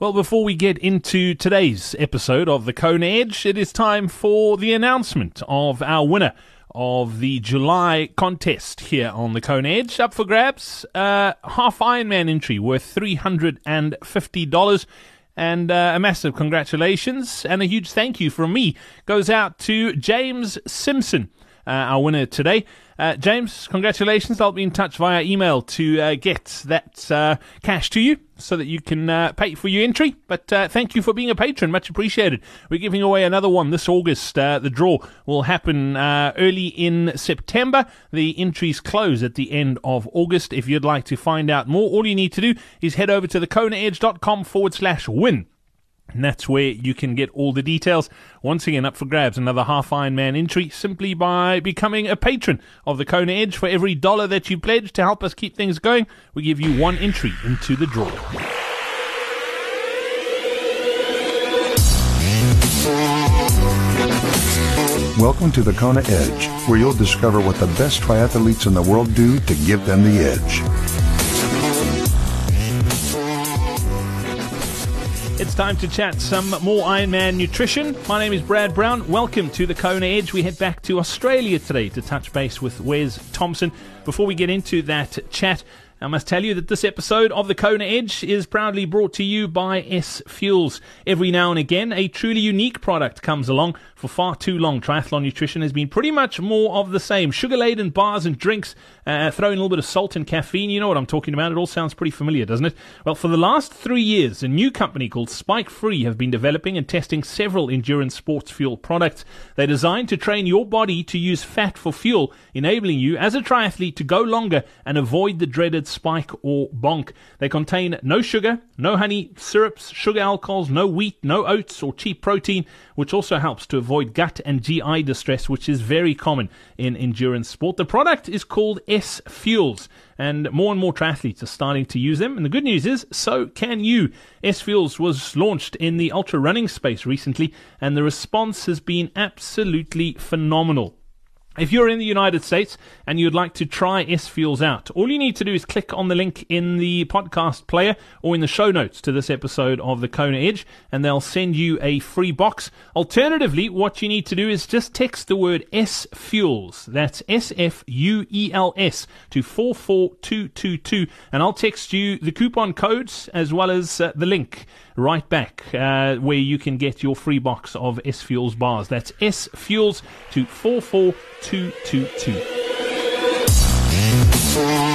Well, before we get into today's episode of the Kona Edge, it is time for the announcement of our winner of the July contest here on the Kona Edge. Up for grabs, uh, half Ironman entry worth $350. And uh, a massive congratulations and a huge thank you from me goes out to James Simpson, our winner today. Uh, James, congratulations. I'll be in touch via email to uh, get that uh, cash to you so that you can uh, pay for your entry. But uh, thank you for being a patron. Much appreciated. We're giving away another one this August. Uh, the draw will happen early in September. The entries close at the end of August. If you'd like to find out more, all you need to do is head over to thekonaedge.com forward slash win. And that's where you can get all the details. Once again, up for grabs, another half Ironman entry simply by becoming a patron of the Kona Edge. For every dollar that you pledge to help us keep things going, we give you one entry into the draw. Welcome to the Kona Edge, where you'll discover what the best triathletes in the world do to give them the edge. It's time to chat some more Ironman nutrition. My name is Brad Brown. Welcome to the Kona Edge. We head back to Australia today to touch base with Wes Thompson. Before we get into that chat, I must tell you that this episode of the Kona Edge is proudly brought to you by S Fuels. Every now and again, a truly unique product comes along. For far too long, triathlon nutrition has been pretty much more of the same. Sugar laden bars and drinks, uh, in a little bit of salt and caffeine. You know what I'm talking about. It all sounds pretty familiar, doesn't it? Well, for the last three years, a new company called Spike Free have been developing and testing several endurance sports fuel products. They're designed to train your body to use fat for fuel, enabling you as a triathlete to go longer and avoid the dreaded spike or bonk. They contain no sugar, no honey, syrups, sugar alcohols, no wheat, no oats or cheap protein, which also helps to avoid gut and GI distress, which is very common in endurance sport. The product is called S Fuels, and more and more triathletes are starting to use them. And the good news is, so can you. S Fuels was launched in the ultra running space recently, and the response has been absolutely phenomenal. If you're in the United States and you'd like to try S Fuels out, all you need to do is click on the link in the podcast player or in the show notes to this episode of the Kona Edge, and they'll send you a free box. Alternatively, what you need to do is just text the word S Fuels. That's S F U E L S to 44222, and I'll text you the coupon codes as well as uh, the link right back uh, where you can get your free box of S Fuels bars. That's S Fuels to 44222.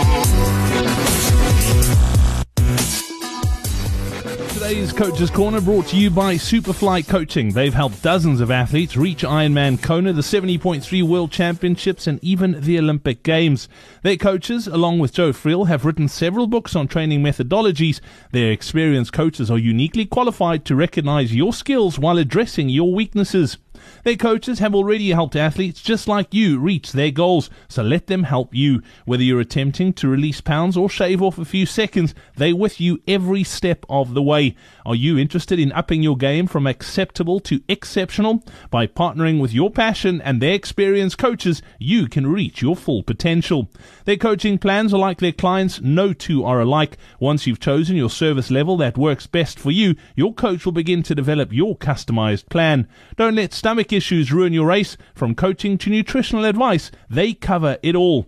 Today's Coach's Corner brought to you by Superfly Coaching. They've helped dozens of athletes reach Ironman Kona, the 70.3 World Championships, and even the Olympic Games. Their coaches, along with Joe Friel, have written several books on training methodologies. Their experienced coaches are uniquely qualified to recognize your skills while addressing your weaknesses. Their coaches have already helped athletes just like you reach their goals, so let them help you. Whether you're attempting to release pounds or shave off a few seconds, they're with you every step of the way. Are you interested in upping your game from acceptable to exceptional? By partnering with your passion and their experienced coaches, you can reach your full potential. Their coaching plans are like their clients, no two are alike. Once you've chosen your service level that works best for you, your coach will begin to develop your customized plan. Don't let stomach issues ruin your race. From coaching to nutritional advice, they cover it all.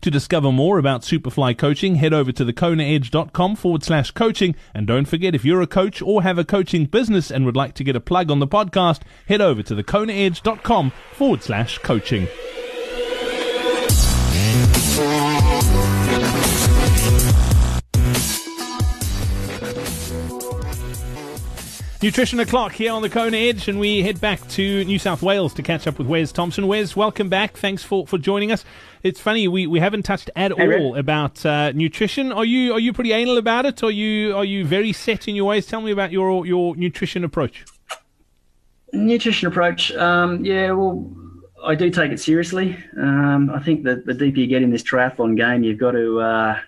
To discover more about Superfly Coaching, head over to thekonaedge.com forward slash coaching. And don't forget, if you're a coach or have a coaching business and would like to get a plug on the podcast, head over to thekonaedge.com forward slash coaching. Nutrition o'clock here on the Kona Edge, and we head back to New South Wales to catch up with Wes Thompson. Wes, welcome back. Thanks for, for joining us. It's funny we, we haven't touched at hey, all Red. about uh, nutrition. Are you are you pretty anal about it? Are you are you very set in your ways? Tell me about your your nutrition approach. Nutrition approach, um, yeah. Well, I do take it seriously. Um, I think that the deeper you get in this triathlon game, you've got to uh,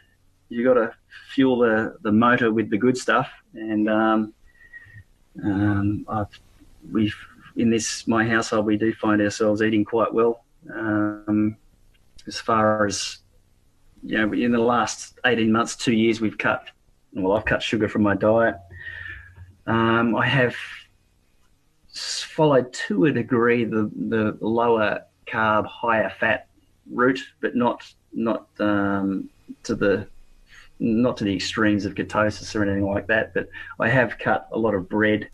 you've got to fuel the the motor with the good stuff and um, um, we've in this my household we do find ourselves eating quite well. Um, as far as you know, in the last eighteen months, two years, we've cut. Well, I've cut sugar from my diet. Um, I have followed to a degree the, the lower carb, higher fat route, but not not um, to the not to the extremes of ketosis or anything like that. But I have cut a lot of bread.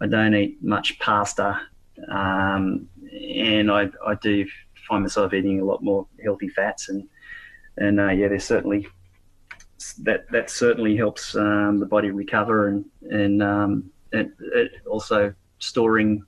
I don't eat much pasta, um, and I I do find myself eating a lot more healthy fats and and uh, yeah, there's certainly that that certainly helps um, the body recover and and um, it, it also storing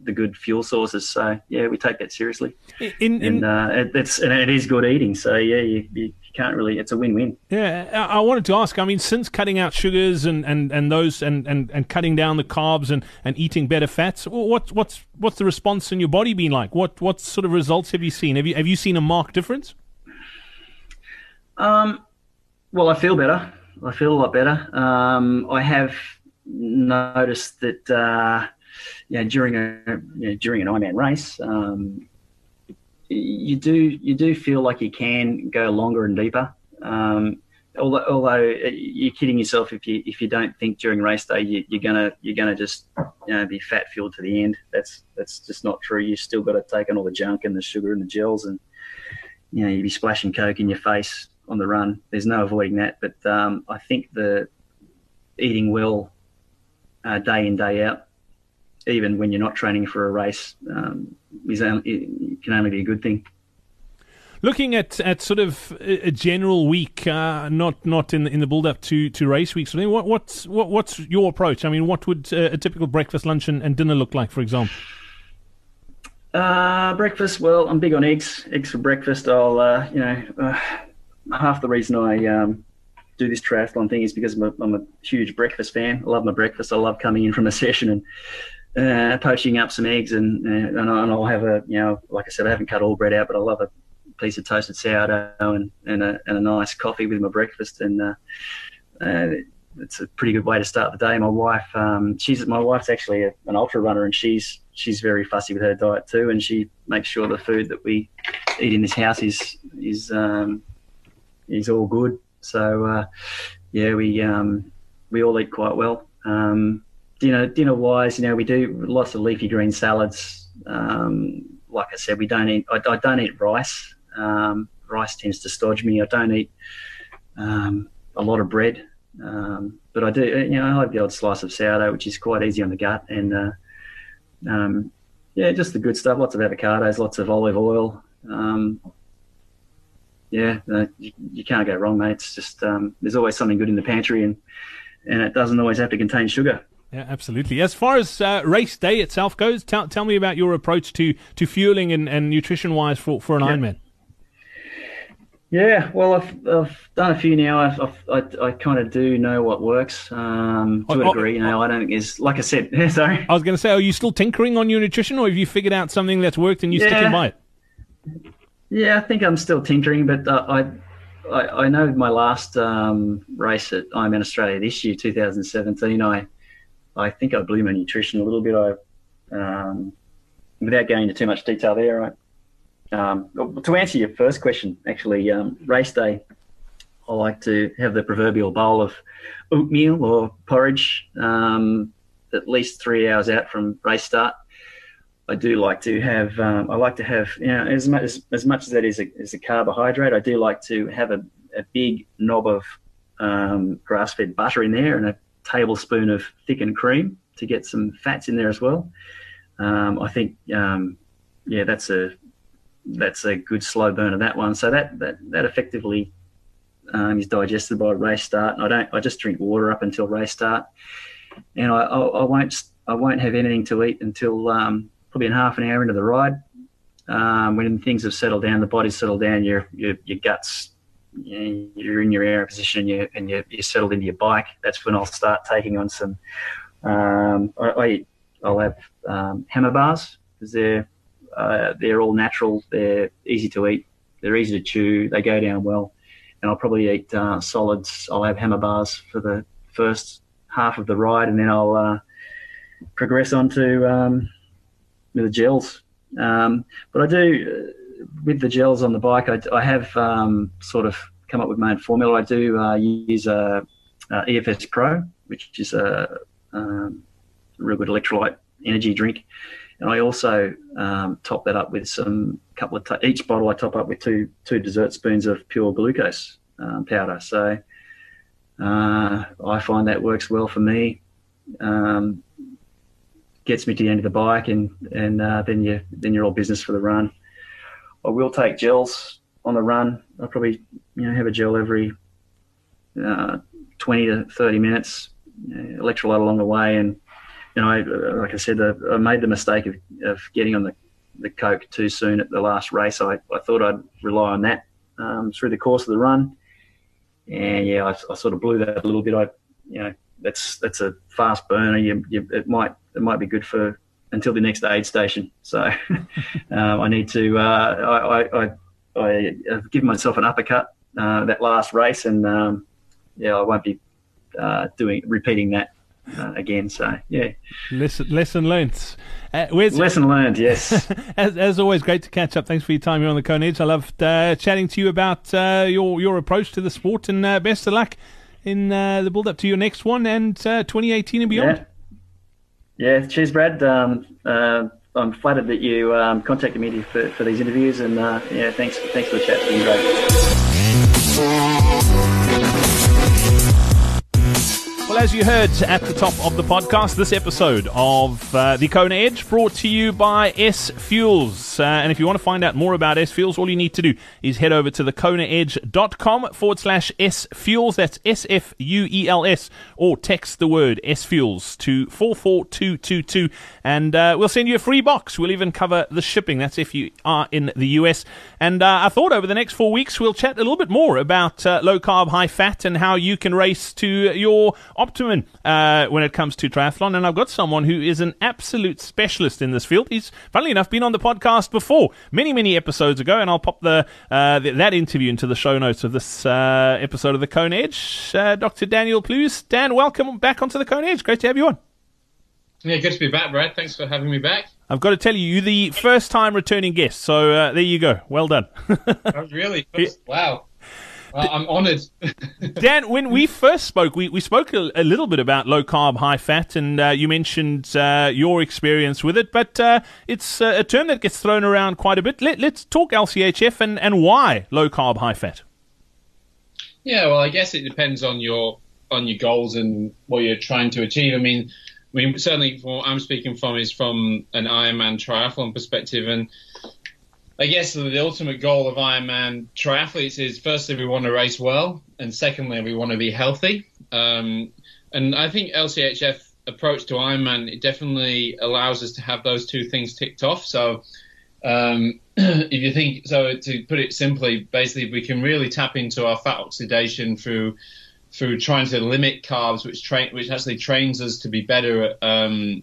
the good fuel sources. So yeah, we take that seriously. In, in, and uh, it, it's and it is good eating. So yeah, you, you can't really. It's a win-win. Yeah, I wanted to ask. I mean, since cutting out sugars and, and, and those and, and, and cutting down the carbs and, and eating better fats, what what's what's the response in your body been like? What what sort of results have you seen? Have you have you seen a marked difference? Um, well, I feel better. I feel a lot better. Um, I have noticed that uh, yeah, during a you know, during an Ironman race, um, you do you do feel like you can go longer and deeper. Um, although, although you're kidding yourself if you if you don't think during race day you, are gonna you're gonna just you know be fat fueled to the end. That's that's just not true. You still got to take on all the junk and the sugar and the gels, and you know you be splashing coke in your face on the run. There's no avoiding that. But um, I think the eating well uh, day in day out, even when you're not training for a race, um, is only, can only be a good thing. Looking at, at sort of a general week, uh, not not in the, in the build up to, to race weeks. What what's what, what's your approach? I mean, what would a, a typical breakfast, lunch, and, and dinner look like, for example? Uh, breakfast. Well, I'm big on eggs. Eggs for breakfast. I'll, uh, you know, uh, half the reason I um, do this triathlon thing is because I'm a, I'm a, huge breakfast fan. I love my breakfast. I love coming in from a session and uh, poaching up some eggs, and uh, and, I'll have a you know, like I said, I haven't cut all bread out, but I love a piece of toasted sourdough and and a, and a nice coffee with my breakfast, and uh, uh, it's a pretty good way to start the day. My wife, um, she's my wife's actually a, an ultra runner, and she's she's very fussy with her diet too, and she makes sure the food that we eat in this house is is um, he's all good. So uh, yeah, we um, we all eat quite well. Um, dinner dinner wise, you know, we do lots of leafy green salads. Um, like I said, we don't eat. I, I don't eat rice. Um, rice tends to stodge me. I don't eat um, a lot of bread, um, but I do. You know, I have the odd slice of sourdough, which is quite easy on the gut, and uh, um, yeah, just the good stuff. Lots of avocados, lots of olive oil. Um, yeah, uh, you, you, can't go wrong, mate. It's just there's always something good in the pantry, and and it doesn't always have to contain sugar. Yeah, absolutely. As far as uh, race day itself goes, tell, tell me about your approach to, to fueling and, and nutrition wise for, for an yeah. Ironman. Yeah, well, I've, I've done a few now. I've, I've, i I, kind of do know what works um, to oh, a oh, degree. You know, I don't think there's, like I said, sorry. I was going to say, are you still tinkering on your nutrition or have you figured out something that's worked and you yeah. sticking by it? Yeah, I think I'm still tinkering, but uh, I, I, I know my last um, race at Ironman Australia this year, 2017. I I think I blew my nutrition a little bit. I um, without going into too much detail there. Right? Um, to answer your first question, actually, um, race day, I like to have the proverbial bowl of oatmeal or porridge um, at least three hours out from race start. I do like to have. Um, I like to have, you know, as much as, as much as that is a, is a carbohydrate. I do like to have a, a big knob of um, grass-fed butter in there and a tablespoon of thickened cream to get some fats in there as well. Um, I think, um, yeah, that's a that's a good slow burn of that one. So that that that effectively um, is digested by race start. And I don't. I just drink water up until race start, and I, I, I won't I won't have anything to eat until um, probably in half an hour into the ride. Um, when things have settled down, the body's settled down, your your, your guts you're in your air position and, you, and you're, you're, settled into your bike, that's when I'll start taking on some. Um, I, will have um, hammer bars because they're uh, they're all natural. They're easy to eat. They're easy to chew. They go down well. And I'll probably eat uh, solids. I'll have hammer bars for the first half of the ride, and then I'll uh, progress on to um, the gels. Um, but I do with the gels on the bike, I, I have um, sort of come up with my own formula. I do uh, use a, a, EFS Pro, which is a, um, real good electrolyte energy drink. And I also um, top that up with some couple of t- each bottle. I top up with two two dessert spoons of pure glucose um, powder. So uh, I find that works well for me. Um, gets me to the end of the bike, and and uh, then you then you're all business for the run. I will take gels on the run. I probably you know have a gel every uh, 20 to 30 minutes, electrolyte along the way, and you know, I, like I said, I made the mistake of, of getting on the, the coke too soon at the last race. I, I thought I'd rely on that um, through the course of the run, and yeah, I, I, sort of blew that a little bit. I, you know, that's that's a fast burner. You, you, it might it might be good for until the next aid station. So um, I need to. Uh, I, I, I have given myself an uppercut uh, that last race, and um, yeah, I won't be uh, doing repeating that uh, again. So yeah, lesson lesson learned. Uh, lesson learned. Yes. as, as, always, great to catch up. Thanks for your time here on the Kona Edge. I loved uh, chatting to you about uh, your your approach to the sport, and uh, best of luck in uh, the build up to your next one and 2018 and beyond. Yeah. Yeah cheers, Brad. Um, I'm flattered that you um, contacted me for, for these interviews, and yeah, thanks thanks for the chat. It's been great. Well, as you heard at the top of the podcast, this episode of uh, the Kona Edge brought to you by S Fuels. Uh, and if you want to find out more about S Fuels, all you need to do is head over to thekonaedge.com forward slash S Fuels. That's S F U E L S. Or text the word S Fuels to 44222 and uh, we'll send you a free box. We'll even cover the shipping. That's if you are in the US. And uh, I thought over the next four weeks we'll chat a little bit more about uh, low carb, high fat, and how you can race to your optimum uh, when it comes to triathlon. And I've got someone who is an absolute specialist in this field. He's, funnily enough, been on the podcast before, many, many episodes ago. And I'll pop the, uh, the that interview into the show notes of this uh, episode of the Kona Edge. Uh, Dr. Daniel Plews. Dan, welcome back onto the Kona Edge. Great to have you on. Yeah, good to be back, Brad. Thanks for having me back. I've got to tell you, you're the first time returning guest. So uh, there you go. Well done. oh, really? Wow. Well, I'm honoured. Dan, when we first spoke, we, we spoke a, a, little bit about low carb, high fat, and uh, you mentioned uh, your experience with it, but uh, it's uh, a term that gets thrown around quite a bit. Let, us talk LCHF and, and why low carb, high fat. Yeah, well, I guess it depends on your on your goals and what you're trying to achieve. I mean, I mean, certainly what I'm speaking from is from an Ironman triathlon perspective, and I guess the ultimate goal of Ironman triathletes is firstly we want to race well, and secondly we want to be healthy. Um, and I think LCHF approach to Ironman it definitely allows us to have those two things ticked off. So um, if you think so, to put it simply, basically we can really tap into our fat oxidation through through trying to limit carbs, which train which actually trains us to be better at um,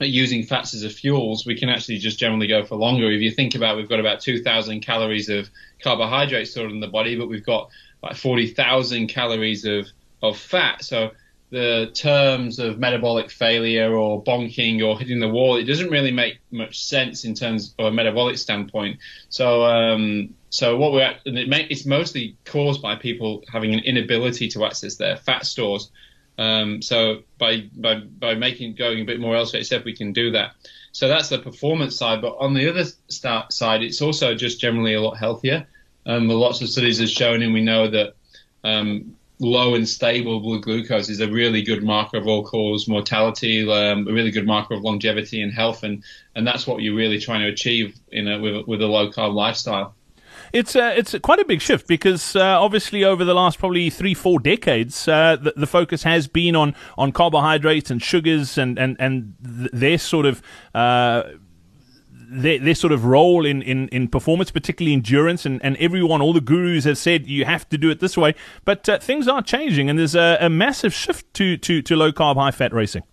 using fats as a fuels, we can actually just generally go for longer. If you think about, we've got about 2,000 calories of carbohydrates stored in the body, but we've got like 40,000 calories of, of fat. So the terms of metabolic failure or bonking or hitting the wall, it doesn't really make much sense in terms of a metabolic standpoint. So, um, so what we're at, and it may, it's mostly caused by people having an inability to access their fat stores. Um, so by by by making going a bit more LCHF, we can do that. So that's the performance side. But on the other start side, it's also just generally a lot healthier. Um, lots of studies have shown, and we know that um, low and stable blood glucose is a really good marker of all cause mortality, um, a really good marker of longevity and health, and and that's what you're really trying to achieve in a, with, with a low carb lifestyle. It's uh, it's quite a big shift because uh, obviously over the last probably three four decades, uh, the, the, focus has been on on carbohydrates and sugars and and and their sort of. Uh, their, their sort of role in, in, in performance, particularly endurance, and, and everyone, all the gurus have said you have to do it this way. But uh, things are changing, and there's a, a massive shift to, to, to low carb, high fat racing.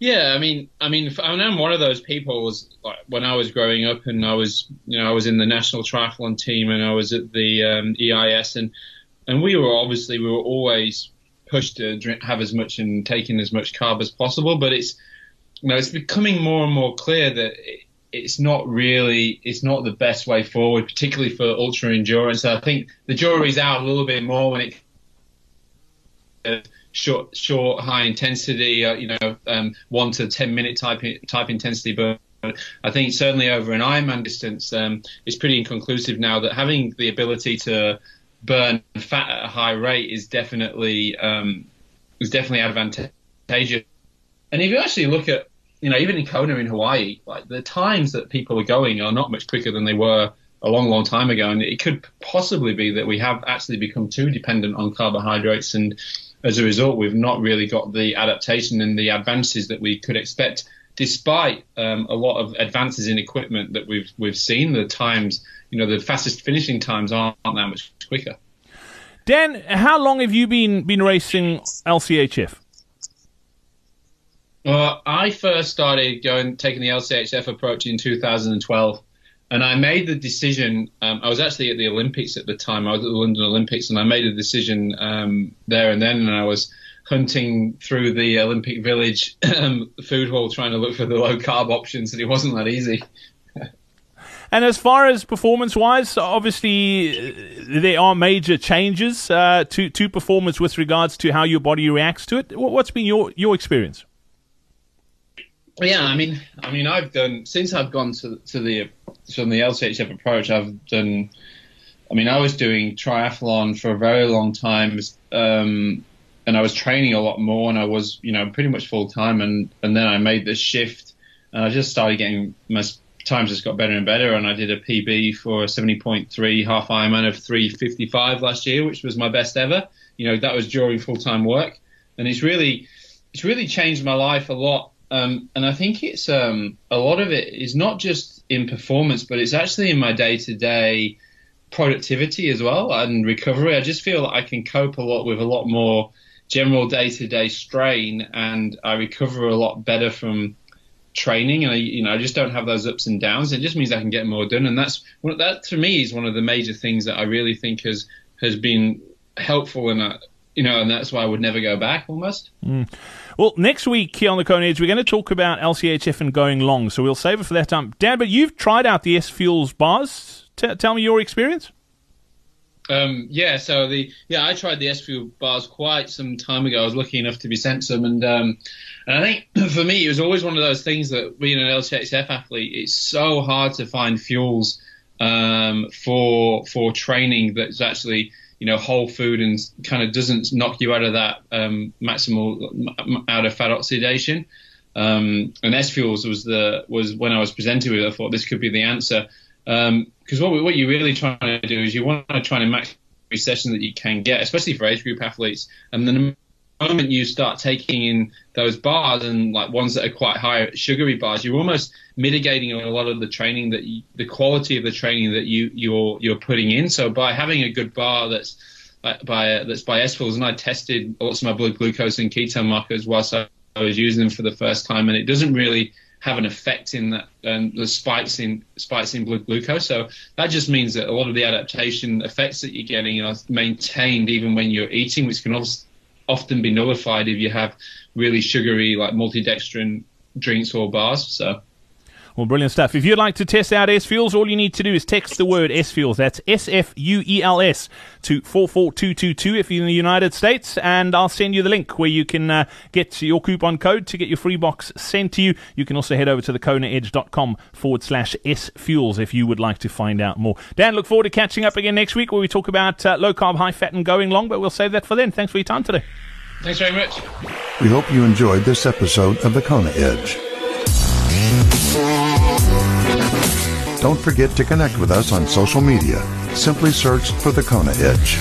Yeah, I mean, I mean, I'm one of those people. Was like when I was growing up, and I was, you know, I was in the national triathlon team, and I was at the um, EIS, and and we were obviously we were always pushed to drink, have as much and taking as much carb as possible. But it's, you know, it's becoming more and more clear that it, it's not really, it's not the best way forward, particularly for ultra endurance. I think the jury's out a little bit more when it short, short, high intensity, uh, you know, um, one to ten minute type type intensity burn. I think certainly over an Ironman distance, um, it's pretty inconclusive now that having the ability to burn fat at a high rate is definitely um, is definitely advantageous. And if you actually look at, you know, even in Kona in Hawaii, like the times that people are going are not much quicker than they were a long, long time ago. And it could possibly be that we have actually become too dependent on carbohydrates. And as a result, we've not really got the adaptation and the advances that we could expect, despite um, a lot of advances in equipment that we've, we've seen. The times, you know, the fastest finishing times aren't that much quicker. Dan, how long have you been, been racing LCHF? Well, I first started going taking the LCHF approach in 2012, and I made the decision. Um, I was actually at the Olympics at the time. I was at the London Olympics, and I made a decision um, there and then. And I was hunting through the Olympic Village um, food hall trying to look for the low carb options, and it wasn't that easy. And as far as performance wise, obviously uh, there are major changes uh, to to performance with regards to how your body reacts to it. What's been your your experience? Yeah, I mean, I mean, I've done since I've gone to to the from the LCHF approach. I've done. I mean, I was doing triathlon for a very long time, um, and I was training a lot more, and I was, you know, pretty much full time, and and then I made this shift, and I just started getting my times just got better and better, and I did a PB for a 70.3 half Ironman of 3:55 last year, which was my best ever. You know, that was during full time work, and it's really it's really changed my life a lot um, and I think it's um, a lot of it is not just in performance, but it's actually in my day to day productivity as well and recovery. I just feel that I can cope a lot with a lot more general day to day strain, and I recover a lot better from training. And I, you know, I just don't have those ups and downs. It just means I can get more done, and that's that to me is one of the major things that I really think has has been helpful, and you know, and that's why I would never go back almost. Mm. Well, next week here on the Kona Edge, we're going to talk about LCHF and going long, so we'll save it for that time. Dan, but you've tried out the S Fuels bars. T- tell me your experience. Um, yeah, so the yeah, I tried the S Fuel bars quite some time ago. I was lucky enough to be sent some, and um, and I think for me it was always one of those things that being an LCHF athlete, it's so hard to find fuels um, for for training that's actually you know, whole food and kind of doesn't knock you out of that um, maximal out of fat oxidation. Um, and S fuels was the was when I was presented with. it, I thought this could be the answer because um, what what you're really trying to do is you want to try to max session that you can get, especially for age group athletes. And then moment you start taking in those bars and like ones that are quite high sugary bars, you're almost mitigating a lot of the training that you, the quality of the training that you you're you're putting in. So by having a good bar that's uh, by that's by S Fuels, and I tested lots of my blood glucose and ketone markers whilst I was using them for the first time, and it doesn't really have an effect in that um, the spikes in spikes in blood glucose. So that just means that a lot of the adaptation effects that you're getting are maintained even when you're eating, which can also often be nullified if you have really sugary like maltodextrin drinks or bars. So. Well, brilliant stuff. If you'd like to test out S Fuels, all you need to do is text the word S Fuels. That's S F U E L S to 44222 if you're in the United States, and I'll send you the link where you can uh, get your coupon code to get your free box sent to you. You can also head over to the konaedge.com forward slash S Fuels if you would like to find out more. Dan, look forward to catching up again next week where we talk about uh, low carb, high fat, and going long, but we'll save that for then. Thanks for your time today. Thanks very much. We hope you enjoyed this episode of the Kona Edge. Don't forget to connect with us on social media. Simply search for the Kona Edge.